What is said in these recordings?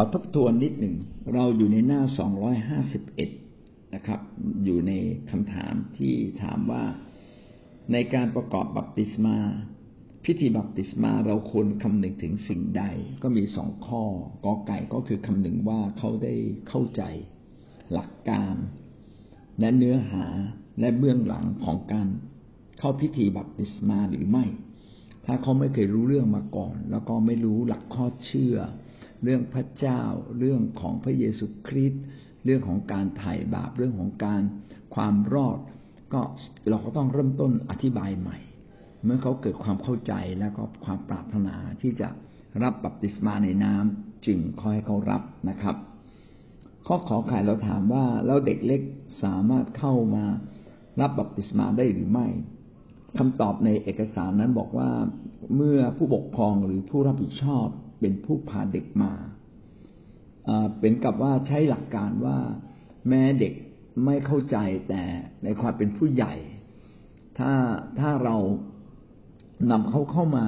อทบทวนนิดหนึ่ง เราอยู่ในหน้าสองร้อยห้าสิบเอ็ดนะครับ อยู่ในคำถามที่ถามว่าในการประกอบบัพติศมา พิธีบัพติศมาเราควรคำนึงถึงสิ่งใด ก็มีสองข้อกอไก่ก็คือคำนึงว่าเขาได้เข้าใจหลักการ และเนื้อหาและเบื้องหลังของการเข้าพิธีบัพติศมาหรือไม่ ถ้าเขาไม่เคยรู้เรื่องมาก่อน แล้วก็ไม่รู้หลักข้อเชื่อ เรื่องพระเจ้า เรื่องของพระเยซูคริสต์เรื่องของการไถ่บาปเรื่องของการความรอด ก็เราก็ต้องเริ่มต้นอธิบายใหม่ เมื่อเขาเกิดความเข้าใจแล้วก็ความปรารถนาที่จะรับบัพติศมาในน้ำจึงขอให้เขารับนะครับ ข้อขอไข่เราถามว่าแล้วเด็กเล็กสามารถเข้ามารับบัพติศมาได้หรือไม่คำตอบในเอกสารนั้นบอกว่าเมื่อผู้ปกครองหรือผู้รับผิดชอบ เป็นผู้พาเด็กมาเป็นกับว่าใช้หลักการว่าแม้เด็กไม่เข้าใจแต่ในความเป็นผู้ใหญ่ ถ้าถ้าเรานำเขาเข้ามา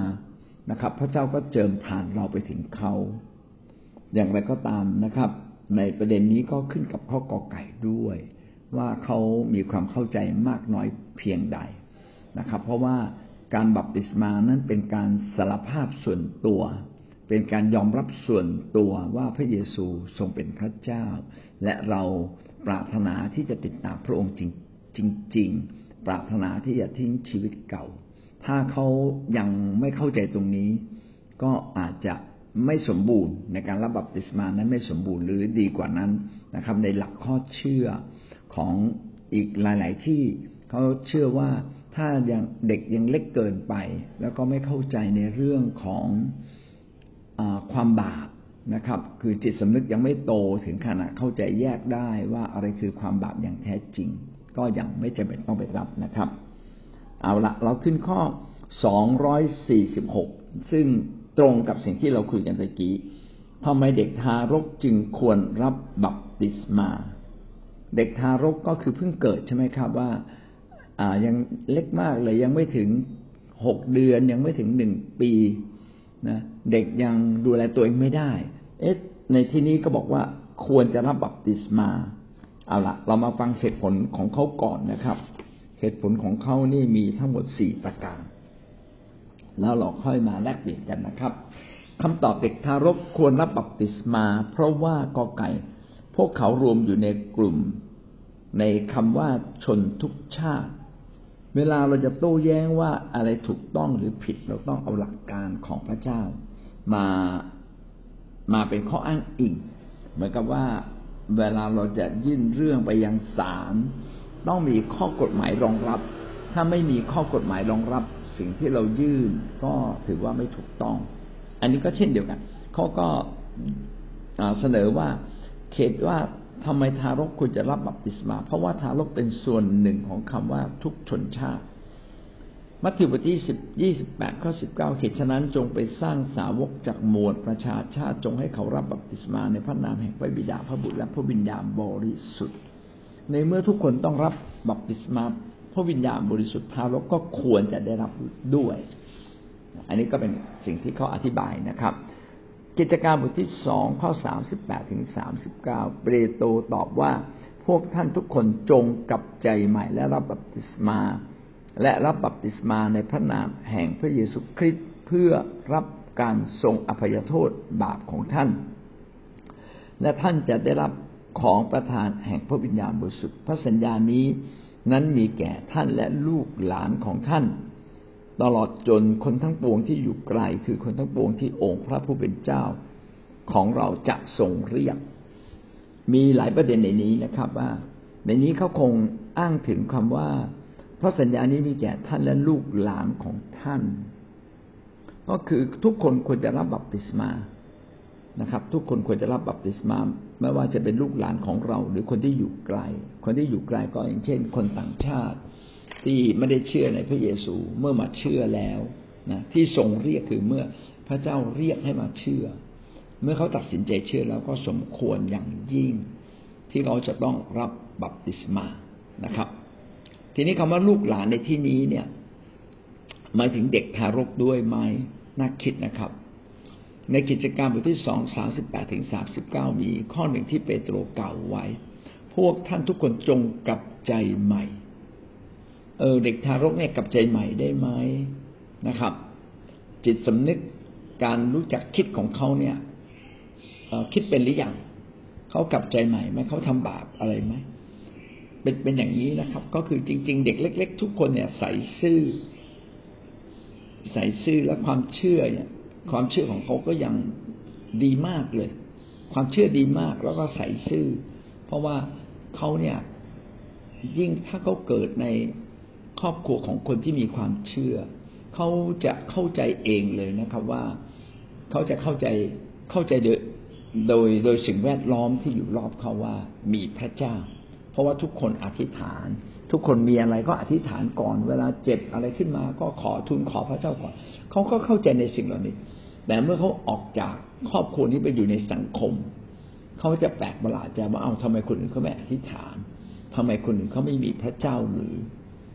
นะครับ พระเจ้าก็เจิมผ่านเราไปถึงเขา อย่างไรก็ตามนะครับ ในประเด็นนี้ก็ขึ้นกับข้อกอไก่ด้วย ว่าเขามีความเข้าใจมากน้อยเพียงใดนะครับ เพราะว่าการบัพติศมานั้นเป็นการสารภาพส่วนตัว เป็นการยอมรับส่วนตัวว่าพระเยซูทรงเป็นพระเจ้า และเราปรารถนาที่จะติดตามพระองค์จริงจริงปรารถนาที่จะทิ้งชีวิตเก่า ถ้าเขายังไม่เข้าใจตรงนี้ ก็อาจจะไม่สมบูรณ์ในการรับบัพติศมานั้นไม่สมบูรณ์หรือดีกว่านั้นนะครับ ในหลักข้อเชื่อของอีกหลาย ๆ ที่เขาเชื่อว่าถ้ายังเด็กยังเล็กเกินไป แล้วก็ไม่เข้าใจในเรื่องของ ความบาปนะครับ คือจิตสำนึกยังไม่โตถึงขนาดเข้าใจแยกได้ว่าอะไรคือความบาปอย่างแท้จริง ก็ยังไม่จำเป็นต้องไปรับนะครับ เอาละเราขึ้นข้อสองร้อยสี่สิบหกซึ่งตรงกับสิ่งที่เราคุยกันตะกี้ทำไมเด็กทารกจึงควรรับบัพติศมา เด็กทารกก็คือเพิ่งเกิดใช่ไหมครับว่าอ่ายังเล็กมากเลยยังไม่ถึงหกเดือนยังไม่ถึงหนึ่งปี นะเด็กยังดูแลตัวเองไม่ได้ เอ๊ะในที่นี้ก็บอกว่าควรจะรับบัพติศมาเอาละเรามาฟังเหตุผลของเขาก่อนนะครับ เหตุผลของเขานี่มีทั้งหมดสี่ประการ แล้วเราค่อยมาแลกเปลี่ยนกันนะครับคำตอบเด็กทารกควรรับบัพติศมา เพราะว่ากอไก่ พวกเขารวมอยู่ในกลุ่ม ในคำว่าชนทุกชาติ เวลาเราจะโต้แย้งว่าอะไรถูกต้องหรือผิดเราต้องเอาหลักการของพระเจ้า มามาเป็นข้ออ้างอิง เหมือนกับว่าเวลาเราจะยื่นเรื่องไปยังศาลต้องมีข้อกฎหมายรองรับ ถ้าไม่มีข้อกฎหมายรองรับ สิ่งที่เรายื่นก็ถือว่าไม่ถูกต้อง อันนี้ก็เช่นเดียวกันเขาก็เสนอว่าเขตว่า ทำไมทารกควรจะรับบัพติศมา เพราะว่าทารกเป็นส่วนหนึ่งของคำว่าทุกชนชาติ มัทธิวบทที่สิบยี่สิบแปดข้อสิบเก้าเหตุฉะนั้นจงไปสร้างสาวกจากหมวลประชาชาติจงให้เขารับบัพติศมาในพระนามแห่งพระบิดาพระบุตรและพระวิญญาณบริสุทธิ์ ในเมื่อทุกคนต้องรับบัพติศมาพระวิญญาณบริสุทธิ์ทารกก็ควรจะได้รับด้วย อันนี้ก็เป็นสิ่งที่เขาอธิบายนะครับ กิจการบทที่สองข้อสามสิบแปดถึงสามสิบเก้าเปโตรตอบว่า พวกท่านทุกคนจงกลับใจใหม่และรับบัพติศมา และรับบัพติศมาในพระนามแห่งพระเยซูคริสต์เพื่อรับการทรงอภัยโทษบาปของท่าน และท่านจะได้รับของประทานแห่งพระวิญญาณบริสุทธิ์พระสัญญานี้นั้นมีแก่ท่านและลูกหลานของท่าน ตลอดจนคนทั้งปวงที่อยู่ไกลคือคนทั้งปวงที่องค์พระผู้เป็นเจ้าของเราจะทรงเรียก มีหลายประเด็นในนี้นะครับว่า ในนี้เขาคงอ้างถึงคำว่าเพราะสัญญานี้มีแก่ท่านและลูกหลานของท่าน ก็คือทุกคนควรจะรับบัพติศมานะครับ ทุกคนควรจะรับบัพติศมาไม่ว่าจะเป็นลูกหลานของเรา หรือคนที่อยู่ไกล คนที่อยู่ไกลก็อย่างเช่น คนต่างชาติ ที่ไม่ได้เชื่อในพระเยซูเมื่อมาเชื่อแล้วนะที่ทรงเรียกคือเมื่อพระเจ้าเรียกให้มาเชื่อ เมื่อเขาตัดสินใจเชื่อแล้วก็สมควรอย่างยิ่ง ที่เขาจะต้องรับบัพติศมานะครับ ทีนี้คำว่าลูกหลานในที่นี้เนี่ยหมายถึงเด็กทารกด้วยไหมน่าคิดนะครับ ในกิจการมบทที่สองสามสิบแปดถึงสามสิบเก้ามีข้อหนึ่งที่เปโตรกล่าวไว้ พวกท่านทุกคนจงกลับใจใหม่ เออเด็กทารกเนี่ยกลับใจใหม่ได้ไหมนะครับ จิตสำนึกการรู้จักคิดของเขาเนี่ยคิดเป็นหรือยังเขากลับใจใหม่ไหมเขาทำบาปอะไรไหมเป็นเป็นอย่างนี้นะครับ ก็คือจริง ๆ เด็กเล็ก ๆ ทุกคนเนี่ยใส่ซื่อใส่ซื่อและความเชื่อเนี่ย ความเชื่อของเขาก็ยังดีมากเลย ความเชื่อดีมากแล้วก็ใส่ซื่อ เพราะว่าเขาเนี่ยยิ่งถ้าเขาเกิดใน ครอบครัวของคนที่มีความเชื่อ เขาจะเข้าใจเองเลยนะครับว่าเขาจะเข้าใจเข้าใจโดยโดยโดยสิ่งแวดล้อมที่อยู่รอบเขาว่ามีพระเจ้า เพราะว่าทุกคนอธิษฐาน ทุกคนมีอะไรก็อธิษฐานก่อน เวลาเจ็บอะไรขึ้นมาก็ขอทุนขอพระเจ้าก่อนเขาก็เข้าใจในสิ่งเหล่านี้ แต่เมื่อเขาออกจากครอบครัวนี้ไปอยู่ในสังคมเขาจะแปลกประหลาดใจว่าเอาทำไมคนอื่นเขาไม่อธิษฐานทำไมคนอื่นเขาไม่มีพระเจ้าหรือ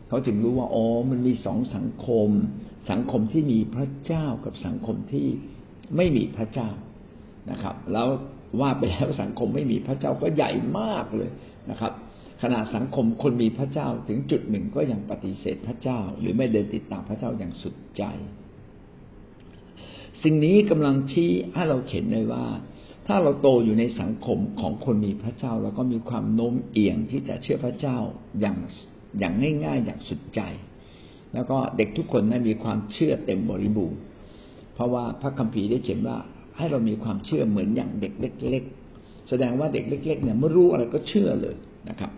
เขาจึงรู้ว่าอ๋อมันมีสองสังคม สังคมที่มีพระเจ้ากับสังคมที่ไม่มีพระเจ้านะครับ แล้วว่าไปแล้วสังคมไม่มีพระเจ้าก็ใหญ่มากเลยนะครับขณะสังคมคนมีพระเจ้าถึงจุดหนึ่งก็ยังปฏิเสธพระเจ้า หรือไม่เดินติดตามพระเจ้าอย่างสุดใจ สิ่งนี้กำลังชี้ให้เราเห็นเลยว่า ถ้าเราโตอยู่ในสังคมของคนมีพระเจ้าเราก็มีความโน้มเอียงที่จะเชื่อพระเจ้าอย่าง อย่างง่ายๆ อย่างสุดใจ แล้วก็เด็กทุกคนนั้นมีความเชื่อเต็มบริบูรณ์ เพราะว่าพระคัมภีร์ได้เขียนว่าให้เรามีความเชื่อเหมือนอย่างเด็กเล็ก ๆ แสดงว่าเด็กเล็ก ๆ เนี่ยเมื่อรู้อะไรก็เชื่อเลยนะครับ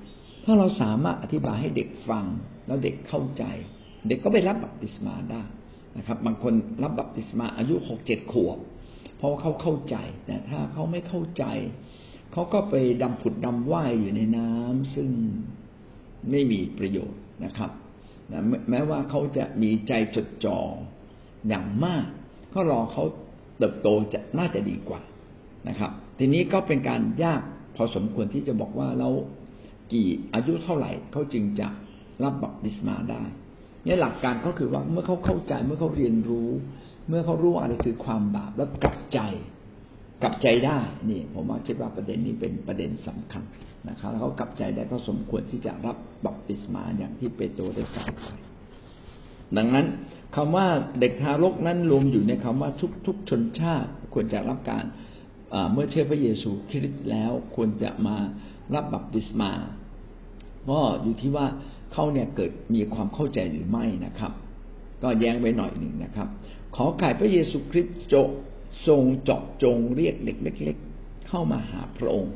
ถ้าเราสามารถอธิบายให้เด็กฟัง แล้วเด็กเข้าใจ เด็กก็ไปรับบัพติศมาได้นะครับ บางคนรับบัพติศมาอายุหกเจ็ดขวบเพราะว่าเขาเข้าใจ แต่ถ้าเขาไม่เข้าใจ เขาก็ไปดำผุดดำว่ายอยู่ในน้ำซึ่ง ไม่มีประโยชน์นะครับนะแม้ว่าเขาจะมีใจจดจ่ออย่างมาก ก็รอเขาเติบโตจะน่าจะดีกว่านะครับ ทีนี้ก็เป็นการยากพอสมควรที่จะบอกว่าเรากี่อายุเท่าไหร่เขาจึงจะรับบัพติศมาได้เนี่ยหลักการก็คือว่าเมื่อเขาเข้าใจเมื่อเขาเรียนรู้ เมื่อเขารู้อะไรคือความบาปแล้วกลับใจ กลับใจได้นี่ ผมว่าคิดว่าประเด็นนี้เป็นประเด็นสำคัญ นะครับแล้วเขากลับใจได้ก็สมควรที่จะรับบัพติศมาอย่างที่เปโตรได้กล่าวไปดังนั้นคำว่าเด็กทารกนั้นรวมอยู่ในคำว่าทุกทุกชนชาติควรจะรับการเมื่อเชื่อพระเยซูคริสต์แล้วควรจะมารับบัพติศมาก็อยู่ที่ว่าเขาเนี่ยเกิดมีความเข้าใจหรือไม่นะครับ ก็แย้งไว้หน่อยหนึ่งนะครับ ขอไก่พระเยซูคริสต์โจทรงเจาะจงเรียกเด็กเล็ก ๆ เข้ามาหาพระองค์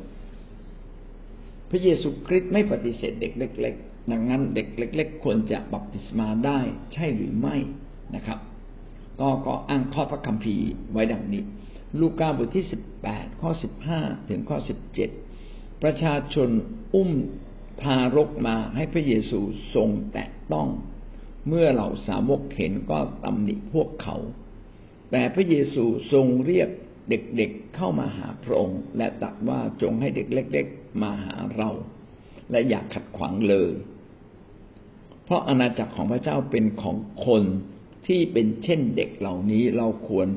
พระเยซูคริสต์ไม่ปฏิเสธเด็กเล็ก ๆ ดังนั้นเด็กเล็ก ๆ ควรจะบัพติศมาได้ใช่หรือไม่นะครับ ก็ก็อ้างข้อพระคัมภีร์ไว้ดังนี้ ลูกาบทที่สิบแปดข้อสิบห้าถึงข้อสิบเจ็ดประชาชนอุ้มทารกมาให้พระเยซูทรงแตะต้อง เมื่อเหล่าสาวกเห็นก็ตำหนิพวกเขา แต่พระเยซูทรงเรียก เด็กๆเข้ามาหาพระองค์ และตรัสว่าจงให้เด็กเล็ก ๆ มาหาเรา และอย่าขัดขวางเลย เพราะอาณาจักรของพระเจ้าเป็นของคนที่เป็นเช่นเด็กเหล่านี้เราควร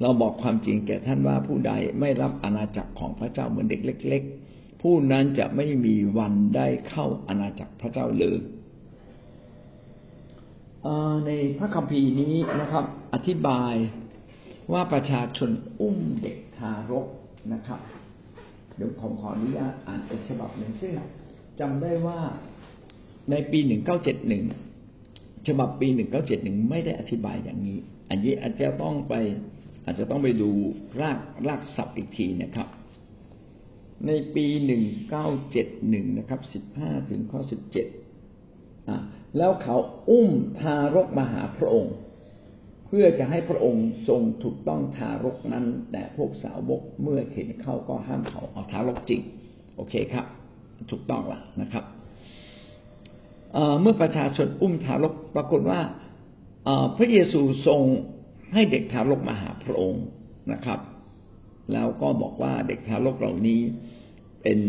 เราบอกความจริงแก่ท่านว่าผู้ใดไม่รับอาณาจักรของพระเจ้าเหมือนเด็กเล็ก ๆ ผู้นั้นจะไม่มีวันได้เข้าอาณาจักรพระเจ้าเลยในพระคัมภีร์นี้นะครับ อธิบาย ว่าประชาชนอุ้มเด็กทารกนะครับ เดี๋ยวผมขออนุญาตอ่านอีกฉบับหนึ่งซึ่งจำได้ว่าในปีหนึ่งเก้าเจ็ดหนึ่งฉบับปีหนึ่งเก้าเจ็ดหนึ่งไม่ได้อธิบายอย่างนี้ อันนี้อาจจะต้องไป อาจจะต้องไปดูรากรากศัพท์อีกทีนะครับ ในปีหนึ่งเก้าเจ็ดหนึ่งนะครับสิบห้าถึงข้อสิบเจ็ดแล้วเขาอุ้มทารกมาหาพระองค์ เพื่อจะให้พระองค์ทรงถูกต้องทารกนั้น แต่พวกสาวกเมื่อเห็นเข้าก็ห้ามเขาเอาทารกจริง โอเคครับ ถูกต้องละนะครับเมื่อประชาชนอุ้มทารกปรากฏว่าพระเยซูทรงให้เด็กทารกมาหาพระองค์นะครับ แล้วก็บอกว่าเด็กทารกเหล่านี้เป็น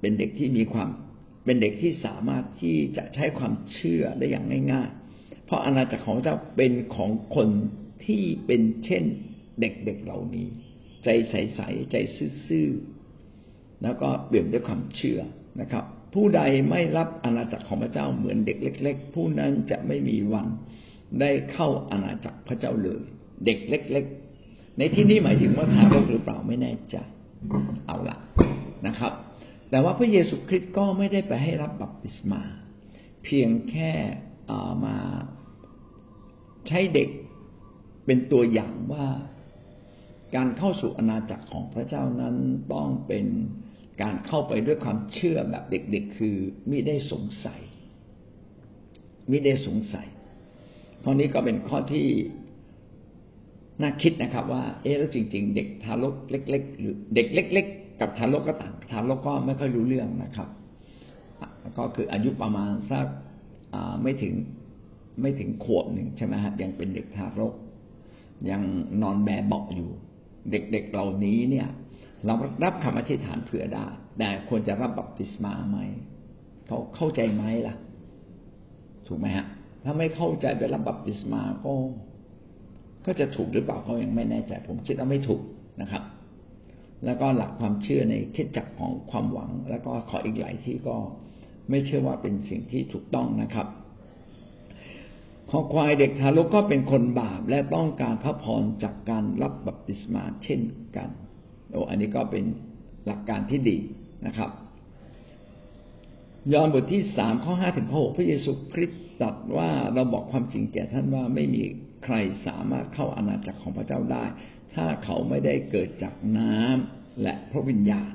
เป็นเด็กที่มีความเป็นเด็กที่สามารถที่จะใช้ความเชื่อได้อย่างง่าย เพราะอาณาจักรของเจ้าเป็นของคนที่เป็นเช่นเด็กๆเหล่านี้ ใจใสๆใจซื่อๆแล้วก็เปี่ยมด้วยความเชื่อนะครับ ผู้ใดไม่รับอาณาจักรของพระเจ้าเหมือนเด็กเล็ก ๆ ผู้นั้นจะไม่มีวันได้เข้าอาณาจักรพระเจ้าเลยเด็กเล็ก ๆ ในที่นี้หมายถึงว่าทารกหรือเปล่าไม่แน่ใจเอาละนะครับ แต่ว่าพระเยซูคริสต์ก็ไม่ได้ไปให้รับบัพติศมา เพียงแค่มา ใช้เด็กเป็นตัวอย่างว่าการเข้าสู่อาณาจักรของพระเจ้านั้นต้องเป็นการเข้าไปด้วยความเชื่อแบบเด็กๆ คือมิได้สงสัยมิได้สงสัยข้อนี้ก็เป็นข้อที่น่าคิดนะครับ ว่า เอ๊ะแล้วจริง ๆ เด็กทารกเล็ก ๆ หรือเด็กเล็ก ๆ กับทารกก็ต่างทารกก็ไม่ค่อยรู้เรื่องนะครับ ก็คืออายุประมาณสักไม่ถึง ไม่ถึงขวบหนึ่งใช่ไหมฮะยังเป็นเด็กทารก ยังนอนแบเบาอยู่ เด็กๆเหล่านี้เนี่ย เรารับคำอธิษฐานเผื่อได้แต่ควรจะรับบัพติศมาไหมเขาเข้าใจไหมล่ะ ถูกไหมฮะ ถ้าไม่เข้าใจไปรับบัพติศมาก็ ก็จะถูกหรือเปล่าเขายังไม่แน่ใจ ผมคิดว่าไม่ถูกนะครับ แล้วก็หลักความเชื่อในคิดจักของความหวัง แล้วก็ขออีกหลายที่ก็ไม่เชื่อว่าเป็นสิ่งที่ถูกต้องนะครับ ขอควายเด็กทารกก็เป็นคนบาปและต้องการพระพรจากการรับบัพติศมาเช่นกันโอ้อันนี้ก็เป็นหลักการที่ดีนะครับ ยอห์นบทที่สามข้อห้าถึงข้อหกพระเยซูคริสต์ตรัสว่าเราบอกความจริงแก่ท่านว่าไม่มีใครสามารถเข้าอาณาจักรของพระเจ้าได้ ถ้าเขาไม่ได้เกิดจากน้ำและพระวิญญาณ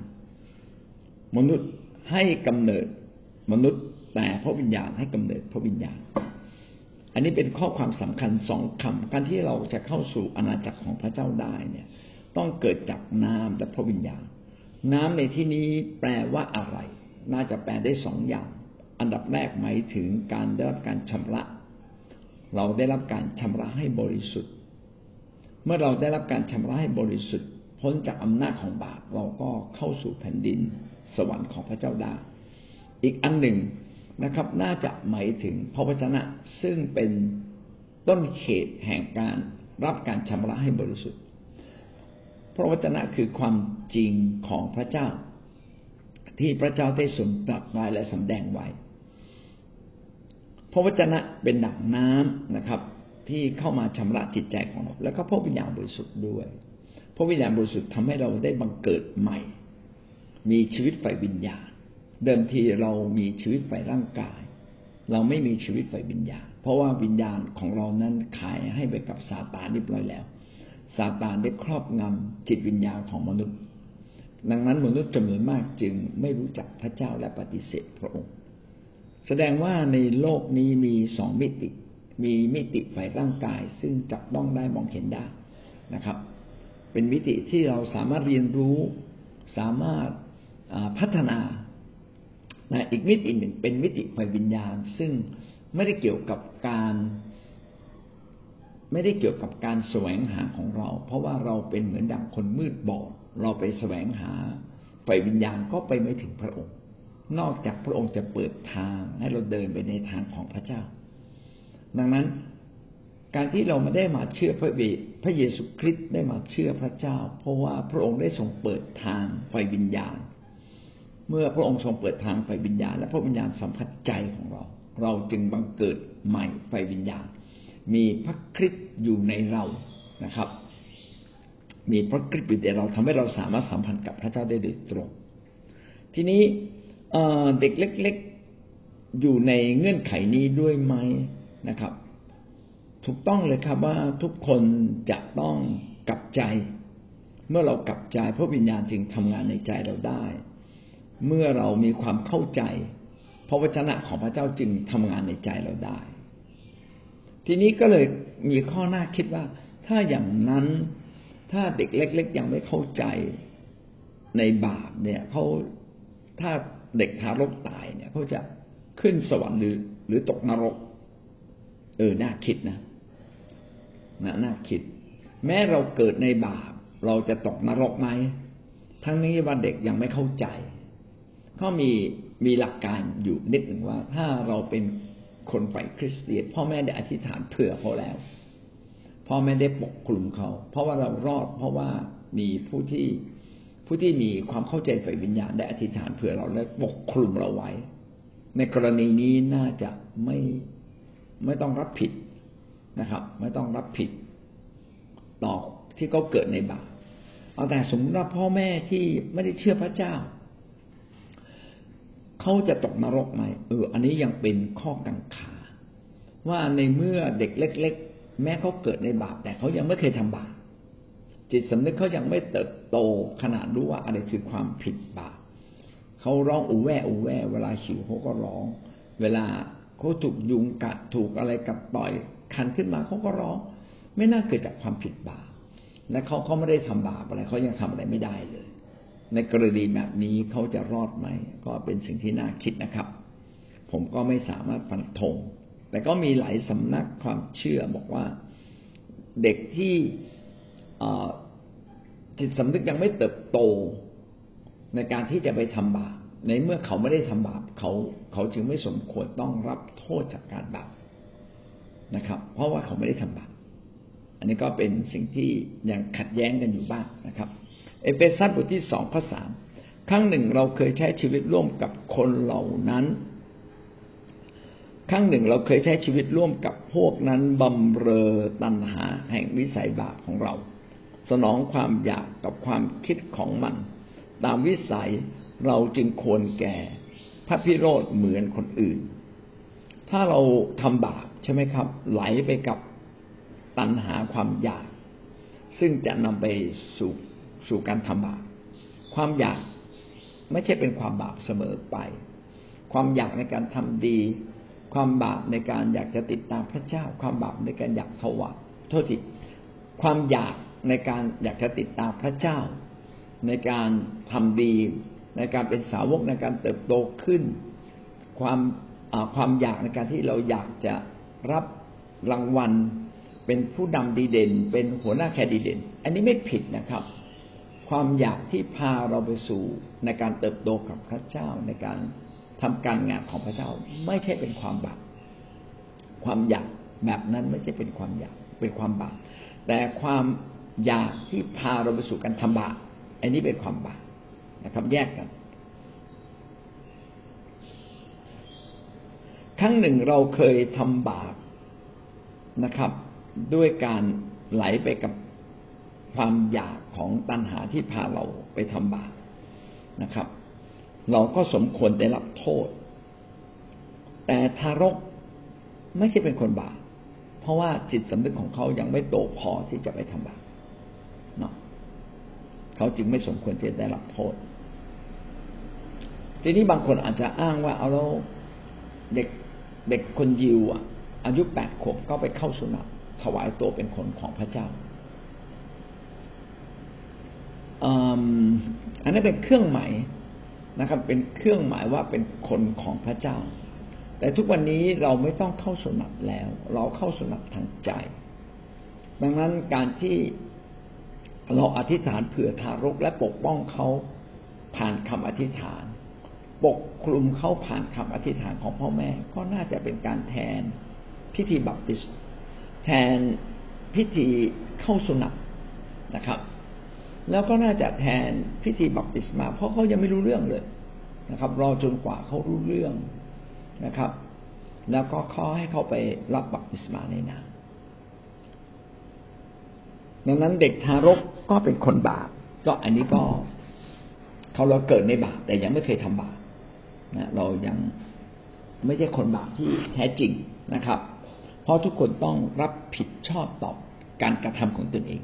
มนุษย์ให้กำเนิดมนุษย์แต่พระวิญญาณให้กำเนิดพระวิญญาณ อันนี้เป็นข้อความสำคัญสองคำการที่เราจะเข้าสู่อาณาจักรของพระเจ้าได้เนี่ย ต้องเกิดจากน้ำและพระวิญญาณน้ำในที่นี้แปลว่าอะไร น่าจะแปลได้สองอย่าง อันดับแรกหมายถึงการได้รับการชำระ เราได้รับการชำระให้บริสุทธิ์ เมื่อเราได้รับการชำระให้บริสุทธิ์ พ้นจากอำนาจของบาปเราก็เข้าสู่แผ่นดิน สวรรค์ของพระเจ้าได้ อีกอันหนึ่ง นะครับ น่าจะหมายถึงพระวจนะซึ่งเป็นต้นเขตแห่งการรับการชำระให้บริสุทธิ์ พระวจนะคือความจริงของพระเจ้า ที่พระเจ้าได้ทรงตรัสไว้และสำแดงไว้ พระวจนะเป็นดั่งน้ำนะครับ ที่เข้ามาชำระจิตใจของเรา แล้วก็พระวิญญาณบริสุทธิ์ด้วย พระวิญญาณบริสุทธิ์ทำให้เราได้บังเกิดใหม่ มีชีวิตฝ่ายวิญญาณ เดิมทีเรามีชีวิตฝ่ายร่างกาย เราไม่มีชีวิตฝ่ายวิญญาณ เพราะว่าวิญญาณของเรานั้นขายให้ไปกับซาตานเรียบร้อยแล้วซาตานได้ครอบงำจิตวิญญาณของมนุษย์ ดังนั้นมนุษย์จำนวนมากจึงไม่รู้จักพระเจ้าและปฏิเสธพระองค์ แสดงว่าในโลกนี้มีสองมิติ มีมิติฝ่ายร่างกาย ซึ่งจับต้องได้มองเห็นได้นะครับ เป็นมิติที่เราสามารถเรียนรู้ สามารถพัฒนา นะอีกมิติหนึ่งเป็นมิติฝ่ายวิญญาณ ซึ่งไม่ได้เกี่ยวกับการไม่ได้เกี่ยวกับการแสวงหาของเรา เพราะว่าเราเป็นเหมือนดังคนมืดบอด เราไปแสวงหาฝ่ายวิญญาณก็ไปไม่ถึงพระองค์ นอกจากพระองค์จะเปิดทางให้เราเดินไปในทางของพระเจ้า ดังนั้นการที่เราไม่ได้มาเชื่อพระเวพระเยซูคริสต์ได้มาเชื่อพระเจ้า เพราะว่าพระองค์ได้ทรงเปิดทางไฟวิญญาณ เมื่อพระองค์ทรงเปิดทางไฟวิญญาณ และพระวิญญาณสัมผัสใจของเรา เราจึงบังเกิดใหม่ไฟวิญญาณ มีพระคริสต์อยู่ในเรานะครับ มีพระคริสต์อยู่ในเราทำให้เราสามารถสัมพันธ์กับพระเจ้าได้โดยตรง ทีนี้เด็กเล็ก ๆอยู่ในเงื่อนไขนี้ด้วยไหมนะครับ ถูกต้องเลยครับว่าทุกคนจะต้องกลับใจ เมื่อเรากลับใจพระวิญญาณจึงทำงานในใจเราได้ เมื่อเรามีความเข้าใจ พระวจนะของพระเจ้าจึงทำงานในใจเราได้ ทีนี้ก็เลยมีข้อหน้าคิดว่า ถ้าอย่างนั้นถ้าเด็กเล็ก ๆ ยังไม่เข้าใจในบาปเนี่ยเขาถ้าเด็กทารกตายเนี่ยเขาจะขึ้นสวรรค์หรือหรือตกนรก เออน่าคิดนะนะน่าคิด แม้เราเกิดในบาป เราจะตกนรกไหมทั้งนี้ว่าเด็กยังไม่เข้าใจ เขามีมีหลักการอยู่นิดหนึ่งว่า ถ้าเราเป็นคนฝ่ายคริสเตียนพ่อแม่ได้อธิษฐานเผื่อเขาแล้ว พ่อไม่ได้ปกคลุมเขา เพราะว่าเรารอดเพราะว่ามีผู้ที่ผู้ที่มีความเข้าใจฝ่ายวิญญาณได้อธิษฐานเผื่อเราและปกคลุมเราไว้ ในกรณีนี้น่าจะไม่ไม่ต้องรับผิดนะครับ ไม่ต้องรับผิดต่อที่เขาเกิดในบาปเอาแต่สมมติว่าพ่อแม่ที่ไม่ได้เชื่อพระเจ้า เขาจะตกนรกไหมเออ อันนี้ยังเป็นข้อกังขา ว่าในเมื่อเด็กเล็ก ๆ แม้เขาเกิดในบาปแต่เขายังไม่เคยทำบาปจิตสำนึกเขายังไม่เติบโตขนาดรู้ว่าอะไรคือความผิดบาปเขาร้องอูแวอูแวเวลาหิวเขาก็ร้อง เวลาเขาถูกยุงกัดถูกอะไรกับต่อยคันขึ้นมาเขาก็ร้อง ไม่น่าเกิดจากความผิดบาปและเขาเขาไม่ได้ทำบาปอะไรเขายังทำอะไรไม่ได้เลย ในกรณีแบบนี้เขาจะรอดไหม ก็เป็นสิ่งที่น่าคิดนะครับ ผมก็ไม่สามารถฟันธงแต่ก็มีหลายสำนักความเชื่อบอกว่าเด็กที่จิตสำนึกยังไม่เติบโตในการที่จะไปทำบาปในเมื่อเขาไม่ได้ทำบาปเขาเขาจึงไม่สมควรต้องรับโทษจากการบาปนะครับ เพราะว่าเขาไม่ได้ทำบาปอันนี้ก็เป็นสิ่งที่ยังขัดแย้งกันอยู่บ้างนะครับ เอเฟซัสบทที่สองข้อสามครั้งหนึ่งเราเคยใช้ชีวิตร่วมกับคนเหล่านั้น ครั้งหนึ่งเราเคยใช้ชีวิตร่วมกับพวกนั้นบำเรอตัณหาแห่งวิสัยบาปของเรา สนองความอยากกับความคิดของมัน ตามวิสัยเราจึงควรแก่พระพิโรธเหมือนคนอื่น ถ้าเราทำบาปใช่ไหมครับ ไหลไปกับตัณหาความอยาก ซึ่งจะนำไปสู่ สู่การทำบาปความอยากไม่ใช่เป็นความบาปเสมอไป ความอยากในการทำดี ความบาปในการอยากจะติดตามพระเจ้า ความบาปในการอยากถวายโทษทีความอยากในการอยากจะติดตามพระเจ้า ในการทำดี ในการเป็นสาวกในการเติบโตขึ้น ความความอยากในการที่เราอยากจะรับรางวัล เป็นผู้นำดีเด่น เป็นหัวหน้าแคดีเด่น อันนี้ไม่ผิดนะครับ ความอยากที่พาเราไปสู่ในการเติบโตกับพระเจ้าในการทำการงานของพระเจ้าไม่ใช่เป็นความบาปความอยากแบบนั้นไม่ใช่เป็นความอยากเป็นความบาปแต่ความอยากที่พาเราไปสู่การทำบาปอันนี้เป็นความบาปนะครับแยกกัน ครั้งหนึ่งเราเคยทำบาปนะครับ ด้วยการไหลไปกับ ความอยากของตัณหาที่พาเราไปทำบาปนะครับ เราก็สมควรได้รับโทษ แต่ทารกไม่ใช่เป็นคนบาปเพราะว่าจิตสำนึกของเขายังไม่โตพอที่จะไปทำบาปเนาะเขาจึงไม่สมควรจะได้รับโทษ ทีนี้บางคนอาจจะอ้างว่าเอาเราเด็กเด็กคนยิวอะอายุแปดขวบก็ไปเข้าสุนัขถวายตัวเป็นคนของพระเจ้า อันนั้นเป็นเครื่องหมายนะครับ เป็นเครื่องหมายว่าเป็นคนของพระเจ้า แต่ทุกวันนี้เราไม่ต้องเข้าสนับแล้ว เราเข้าสนับทางใจ ดังนั้นการที่เราอธิษฐานเผื่อทารกและปกป้องเขาผ่านคำอธิษฐาน ปกคลุมเขาผ่านคำอธิษฐานของพ่อแม่ก็น่าจะเป็นการแทนพิธีบัพติศแทนพิธีเข้าสุนัตนะครับ แล้วก็น่าจะแทนพิธีบัพติศมา เพราะเขายังไม่รู้เรื่องเลยนะครับ รอจนกว่าเขารู้เรื่องนะครับ แล้วก็ขอให้เขาไปรับบัพติศมาในน้ำดังนั้นเด็กทารกก็เป็นคนบาปก็อันนี้ก็เขาเราเกิดในบาปแต่ยังไม่เคยทำบาปนะเรายังไม่ใช่คนบาปที่แท้จริงนะครับ เพราะทุกคนต้องรับผิดชอบต่อการกระทำของตนเอง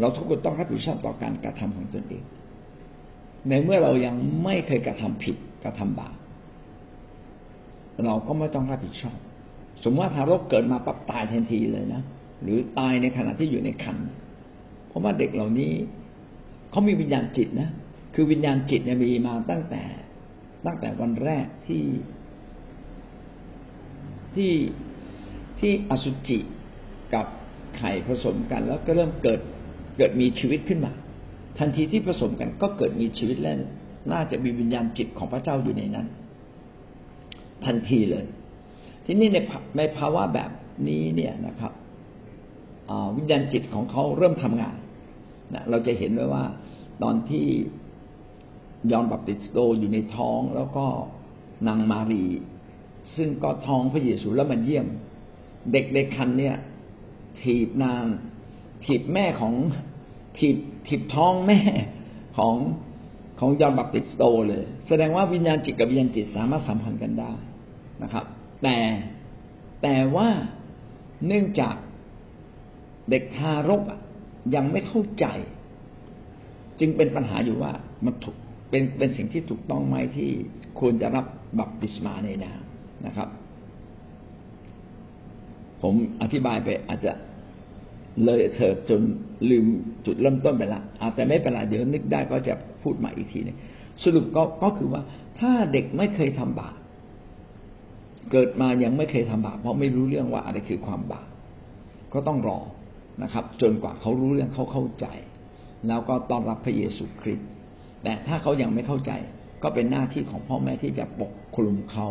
เราทุกคนต้องรับผิดชอบต่อการกระทำของตนเอง ในเมื่อเรายังไม่เคยกระทำผิดกระทำบาปเราก็ไม่ต้องรับผิดชอบ สมมติว่าทารกเกิดมาปั๊บตายทันทีเลยนะหรือตายในขณะที่อยู่ในครรภ์เพราะว่าเด็กเหล่านี้เขามีวิญญาณจิตนะคือวิญญาณจิตเนี่ยมีมาตั้งแต่ตั้งแต่วันแรกที่ที่ที่อสุจิกับไข่ผสมกัน แล้วก็เริ่มเกิด กิดมีชีวิตขึ้นมา ทันทีที่ผสมกันก็เกิดมีชีวิตแล้วน่าจะมีวิญญาณจิตของพระเจ้าอยู่ในนั้น ทันทีเลย ทีนี้ในในภาวะแบบนี้เนี่ยนะครับวิญญาณจิตของเขาเริ่มทำงานนะเราจะเห็นไว้ว่าตอนที่ยอนบัพติสโตอยู่ในท้องแล้วก็นางมารี ซึ่งก็ท้องพระเยซูแล้วมันเยี่ยม เด็กในคันเนี่ยถีบนางถีบแม่ของ ถีบถีบท้องแม่ของของยอนบัพติสโตเลย แสดงว่าวิญญาณจิตกับวิญญาณจิตสามารถสัมพันธ์กันได้นะครับ แต่แต่ว่าเนื่องจากเด็กทารกยังไม่เข้าใจ จึงเป็นปัญหาอยู่ว่ามันถูกเป็นเป็นสิ่งที่ถูกต้องไหมที่ควรจะรับบัพติศมาในนามนะครับ ผมอธิบายไปอาจจะ เลยเถิดจนลืมจุดเริ่มต้นไปละแต่ไม่เป็นไรเดี๋ยวนึกได้ก็จะพูดใหม่อีกทีนึงสรุปก็ก็คือว่าถ้าเด็กไม่เคยทำบาปเกิดมายังไม่เคยทำบาปเพราะไม่รู้เรื่องว่าอะไรคือความบาปก็ต้องรอนะครับ จนกว่าเขารู้เรื่องเขาเข้าใจ แล้วก็ต้อนรับพระเยซูคริสต์แต่ถ้าเขายังไม่เข้าใจ ก็เป็นหน้าที่ของพ่อแม่ที่จะปกคลุมเขา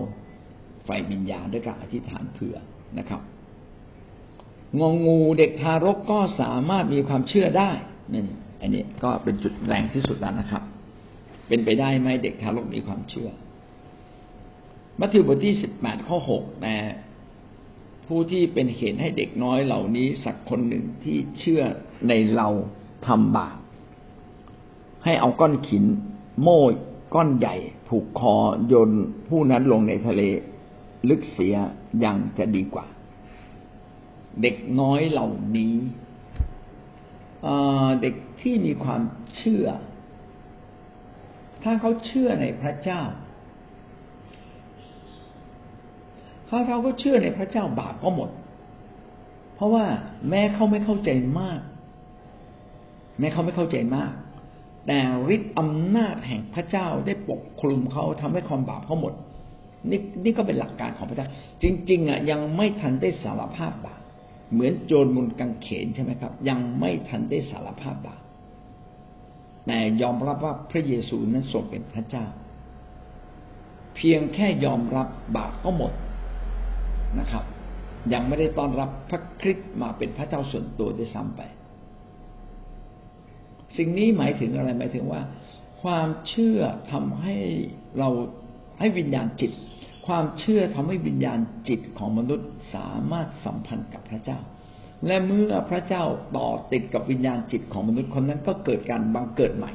ไฟวิญญาณด้วยการอธิษฐานเผื่อนะครับ งงงูเด็กทารกก็สามารถมีความเชื่อได้นี่อันนี้ก็เป็นจุดแรงที่สุดแล้วนะครับ เป็นไปได้ไหมเด็กทารกมีความเชื่อ มัทธิวบทที่สิบแปดข้อหกนะผู้ที่เป็นเหตุให้เด็กน้อยเหล่านี้สักคนหนึ่งที่เชื่อในเราทำบาปให้เอาก้อนขินโม่ก้อนใหญ่ผูกคอโยนผู้นั้นลงในทะเล ลึกเสียยังจะดีกว่า เด็กน้อยเหล่านี้เด็กที่มีความเชื่อ ถ้าเขาเชื่อในพระเจ้า ถ้าเขาก็เชื่อในพระเจ้าบาปก็หมด เพราะว่าแม้เขาไม่เข้าใจมาก แม้เขาไม่เข้าใจมาก แต่ฤทธิ์อำนาจแห่งพระเจ้าได้ปกคลุมเขาทำให้ความบาปเขาหมด นี่นี่ก็เป็นหลักการของพระเจ้า จริง ๆอะยังไม่ทันได้สารภาพบาป เหมือนโจรมุนกังเขนใช่ไหมครับ ยังไม่ทันได้สารภาพบาปแต่ยอมรับว่าพระเยซูนั้นทรงเป็นพระเจ้า เพียงแค่ยอมรับบาปก็หมดนะครับ ยังไม่ได้ต้อนรับพระคริสต์มาเป็นพระเจ้าส่วนตัวด้วยซ้ำไป สิ่งนี้หมายถึงอะไรหมายถึงว่า ความเชื่อทำให้เราให้วิญญาณจิต ความเชื่อทำให้วิญญาณจิตของมนุษย์สามารถสัมพันธ์กับพระเจ้า และเมื่อพระเจ้าต่อติดกับวิญญาณจิตของมนุษย์คนนั้นก็เกิดการบังเกิดใหม่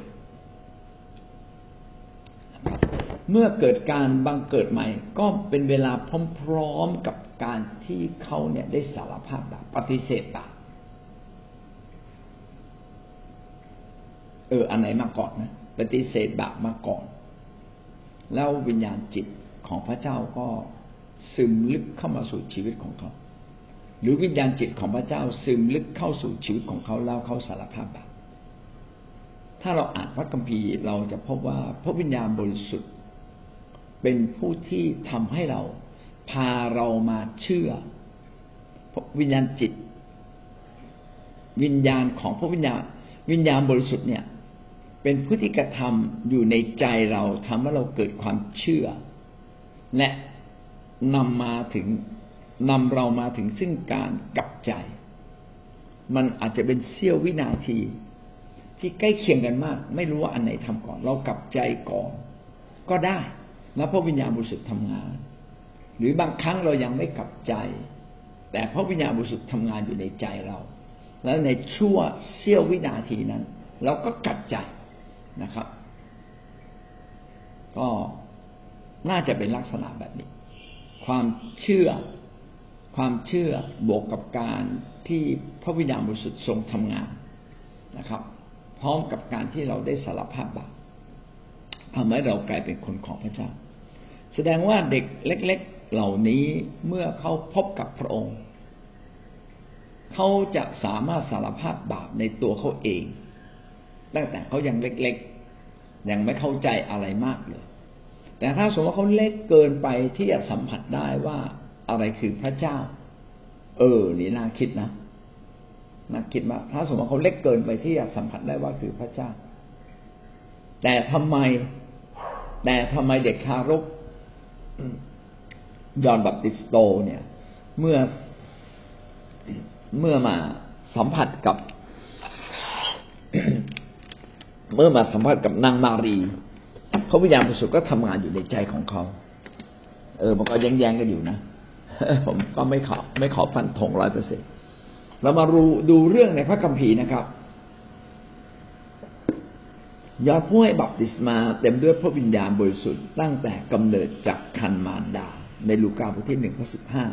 เมื่อเกิดการบังเกิดใหม่ ก็เป็นเวลาพร้อมๆกับการที่เขาเนี่ยได้สารภาพบาปปฏิเสธบาปเอออันไหนมาก่อนนะปฏิเสธบาปมาก่อน แล้ววิญญาณจิต ของพระเจ้าก็ซึมลึกเข้ามาสู่ชีวิตของเขา หรือวิญญาณจิตของพระเจ้าซึมลึกเข้าสู่ชีวิตของเขาแล้วเขาสารภาพบาปถ้าเราอ่านพระคัมภีร์เราจะพบว่าพระวิญญาณบริสุทธิ์ เป็นผู้ที่ทำให้เราพาเรามาเชื่อวิญญาณจิต วิญญาณของพระวิญญาณวิญญาณบริสุทธิ์เนี่ย เป็นผู้ที่กระทำอยู่ในใจเราทำให้เราเกิดความเชื่อ และนำมาถึงนำเรามาถึงซึ่งการกลับใจ มันอาจจะเป็นเสี้ยววินาที ที่ใกล้เคียงกันมาก ไม่รู้ว่าอันไหนทำก่อน เรากลับใจก่อน ก็ได้ แล้วพระวิญญาณบริสุทธิ์ทำงาน หรือบางครั้งเรายังไม่กลับใจ แต่พระวิญญาณบริสุทธิ์ทำงานอยู่ในใจเรา แล้วในชั่วเสี้ยววินาทีนั้น เราก็กลับใจนะครับ ก็ น่าจะเป็นลักษณะแบบนี้ ความเชื่อ ความเชื่อบวกกับการที่พระวิญญาณบริสุทธิ์ทรงทำงานนะครับ พร้อมกับการที่เราได้สารภาพบาปทำให้เรากลายเป็นคนของพระเจ้า แสดงว่าเด็กเล็ก ๆ เหล่านี้เมื่อเขาพบกับพระองค์ เขาจะสามารถสารภาพบาปในตัวเขาเอง ตั้งแต่เขายังเล็ก ๆ ยังไม่เข้าใจอะไรมากเลย แต่ถ้าสมมติว่าเขาเล็กเกินไปที่จะสัมผัสได้ว่าอะไรคือพระเจ้า เออ นี่น่าคิดนะน่าคิดว่าถ้าสมมติว่าเขาเล็กเกินไปที่จะสัมผัสได้ว่าคือพระเจ้า แต่ทำไม แต่ทำไมเด็กคารกยอนบัพติสโตเนี่ย เมื่อเมื่อมาสัมผัสกับ เมื่อมาสัมผัสกับนางมารี พระวิญญาณบริสุทธิ์ก็ทำงานอยู่ในใจของเขา เออมันก็แย้งๆกันอยู่นะผมก็ไม่ขอไม่ขอฟันธงร้อยเปอร์เซ็นเรามาดูดูเรื่องในพระคัมภีร์นะครับยอดผู้ให้บัพติศมาเต็มด้วยพระวิญญาณบริสุทธิ์ตั้งแต่กำเนิดจากคันมารดา ในลูกาบทที่หนึ่งข้อสิบห้า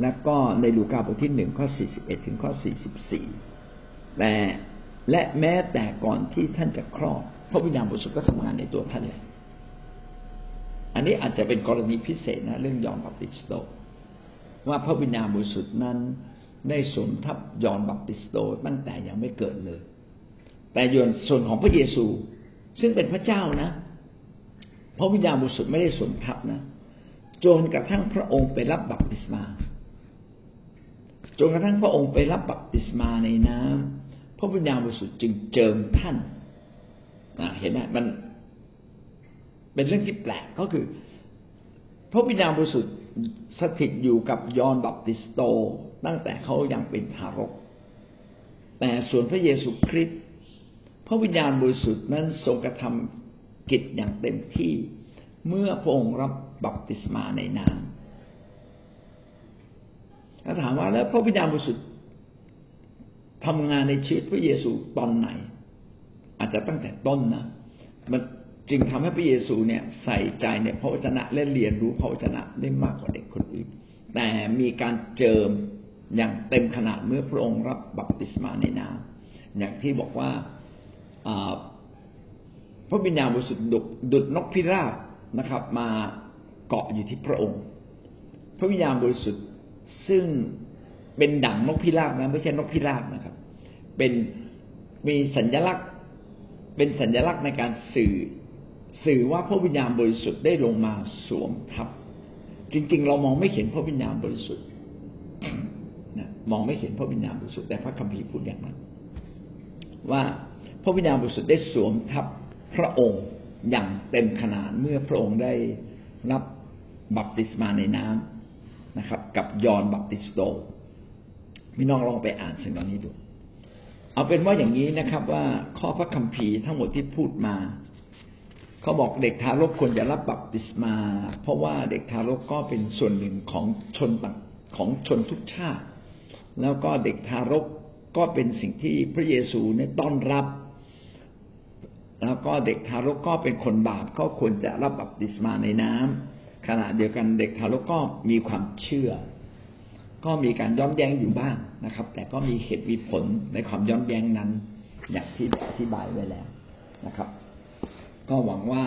และก็ในลูกาบทที่หนึ่งข้อสี่สิบเอ็ดถึงข้อสี่สิบสี่แต่และแม้แต่ก่อนที่ท่านจะคลอด พระวิญญาณบริสุทธิ์ก็ทำงานในตัวท่านเลยอันนี้อาจจะเป็นกรณีพิเศษนะเรื่องยอห์นบัพติสโต ว่าพระวิญญาณบริสุทธิ์นั้น ได้สวมทับยอห์นบัพติสโตตั้งแต่ยังไม่เกิดเลย แต่ในส่วนของพระเยซู ซึ่งเป็นพระเจ้านะ พระวิญญาณบริสุทธิ์ไม่ได้สวมทับนะจนกระทั่งพระองค์ไปรับบัพติศมาจนกระทั่งพระองค์ไปรับบัพติศมาในน้ำพระวิญญาณบริสุทธิ์จึงเจิมท่าน เห็นไหมมันเป็นเรื่องที่แปลกก็คือ พระวิญญาณบริสุทธิ์สถิตอยู่กับยอห์นบัพติสโต ตั้งแต่เขายังเป็นทารก แต่ส่วนพระเยซูคริสต์พระวิญญาณบริสุทธิ์นั้นทรงกระทำกิจอย่างเต็มที่เมื่อพระองค์รับบัพติศมาในน้ำถ้าถามว่าแล้วพระวิญญาณบริสุทธิ์ทำงานในชีวิตพระเยซูตอนไหน อาจจะตั้งแต่ต้นนะมันจึงทำให้พระเยซูเนี่ยใส่ใจในพระวจนะและเรียนรู้พระวจนะได้มากกว่าเด็กคนอื่น แต่มีการเจิมอย่างเต็มขนาดเมื่อพระองค์รับบัพติศมาในน้ำอย่างที่บอกว่าพระวิญญาณบริสุทธิ์ดุดนกพิราบนะครับ มาเกาะอยู่ที่พระองค์ พระวิญญาณบริสุทธิ์ซึ่งเป็นดั่งนกพิราบนะไม่ใช่นกพิราบนะครับ เป็นมีสัญลักษณ์ เป็นสัญลักษณ์ในการสื่อ สื่อว่าพระวิญญาณบริสุทธิ์ได้ลงมาสวมทับ จริง ๆ เรามองไม่เห็นพระวิญญาณบริสุทธิ์นะมองไม่เห็นพระวิญญาณบริสุทธิ์แต่พระคัมภีร์พูดอย่างนั้น ว่าพระวิญญาณบริสุทธิ์ได้สวมทับพระองค์อย่างเต็มขนาดเมื่อพระองค์ได้รับบัพติศมาในน้ำนะครับ กับยอห์นบัพติสโตพี่น้องลองไปอ่านสิ่งเหล่านี้ดู เอาเป็นว่าอย่างนี้นะครับว่าข้อพระคัมภีร์ทั้งหมดที่พูดมาเขาบอกเด็กทารกควรจะรับบัพติศมา เพราะว่าเด็กทารกก็เป็นส่วนหนึ่งของชนต่างของชนทุกชาติ แล้วก็เด็กทารกก็เป็นสิ่งที่พระเยซูเนี่ยต้อนรับ แล้วก็เด็กทารกก็เป็นคนบาปก็ควรจะรับบัพติศมาในน้ำขณะเดียวกันเด็กทารกก็มีความเชื่อ ก็มีการย้อนแย้งอยู่บ้าง นะครับ แต่ก็มีเหตุมีผลในความย้อนแย้งนั้น อย่างที่อธิบายไว้แล้วนะครับ ก็หวังว่า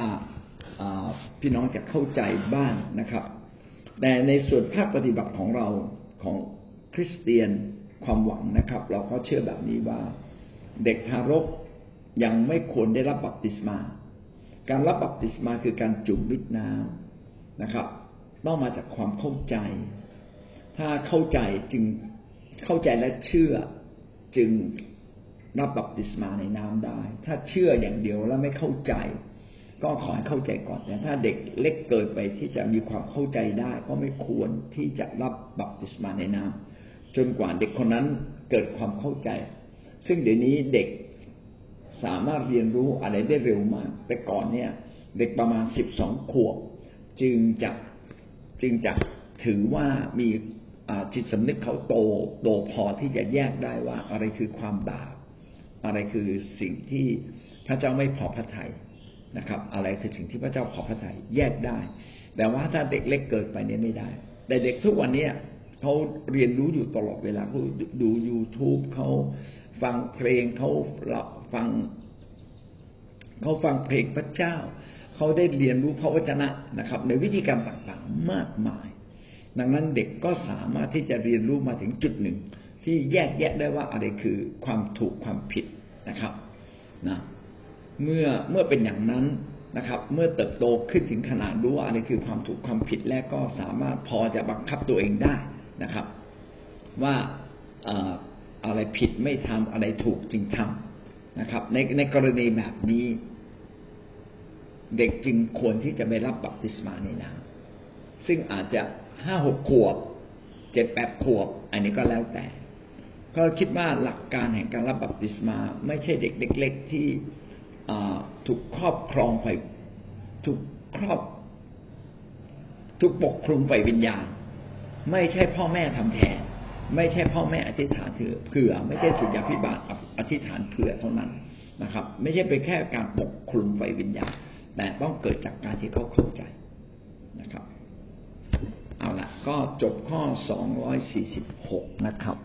พี่น้องจะเข้าใจบ้างนะครับ แต่ในส่วนภาคปฏิบัติของเราของคริสเตียนความหวังนะครับ เราก็เชื่อแบบนี้ว่า เด็กทารกยังไม่ควรได้รับบัพติศมา การรับบัพติศมาคือการจุ่มมิดน้ำนะครับ ต้องมาจากความเข้าใจ ถ้าเข้าใจจึง เข้าใจและเชื่อจึงรับบัพติศมาในน้ำได้ ถ้าเชื่ออย่างเดียวแล้วไม่เข้าใจ ก็ขอให้เข้าใจก่อนแต่ถ้าเด็กเล็กเกินไปที่จะมีความเข้าใจได้ ก็ไม่ควรที่จะรับบัพติศมาในน้ำจนกว่าเด็กคนนั้นเกิดความเข้าใจ ซึ่งเดี๋ยวนี้เด็กสามารถเรียนรู้อะไรได้เร็วมาก แต่ก่อนเนี่ย เด็กประมาณสิบสองขวบจึงจะจึงจะถือว่ามี จิตสำนึกเขาโตโตพอที่จะแยกได้ว่าอะไรคือความบาปอะไรคือสิ่งที่พระเจ้าไม่พอพระทัยนะครับ อะไรคือสิ่งที่พระเจ้าพอพระทัยแยกได้ แต่ว่าถ้าเด็กเล็กเกิดไปเนี่ยไม่ได้ แต่เด็กทุกวันนี้เขาเรียนรู้อยู่ตลอดเวลาเขาดู YouTube เขาฟังเพลงเขาฟังเขาฟังเพลงพระเจ้า เขาได้เรียนรู้พระวจนะนะครับ ในวิธีการต่างๆมากมาย ดังนั้นเด็กก็สามารถที่จะเรียนรู้มาถึงจุดหนึ่ง ที่แยกแยะได้ว่าอะไรคือความถูกความผิดนะครับนะเมื่อเมื่อเป็นอย่างนั้นนะครับ เมื่อเติบโตขึ้นถึงขนาดรู้ว่าอะไรคือความถูกความผิดแล้วก็สามารถพอจะบังคับตัวเองได้นะครับ ว่าอะไรผิดไม่ทำอะไรถูกจึงทำนะครับ ในในกรณีแบบนี้ เด็กจึงควรที่จะไม่รับบัพติศมาในน้ำซึ่งอาจจะ ห้าหกขวบเจ็ดแปดขวบ อันนี้ก็แล้วแต่ ก็คิดว่าหลักการแห่งการรับบัพติศมาไม่ใช่เด็กเล็ก ๆ ที่ถูกครอบครองไปถูกครอบถูกปกคลุมไปวิญญาณ ไม่ใช่พ่อแม่ทำแทน ไม่ใช่พ่อแม่อธิษฐานเผื่อ ไม่ใช่สุญญาพิบาลอธิษฐานเผื่อเท่านั้นนะครับ ไม่ใช่เป็นแค่การปกคลุมไฟวิญญาณ แต่ต้องเกิดจากการที่เขาเข้าใจนะครับ เอาละก็จบข้อ 246 นะครับ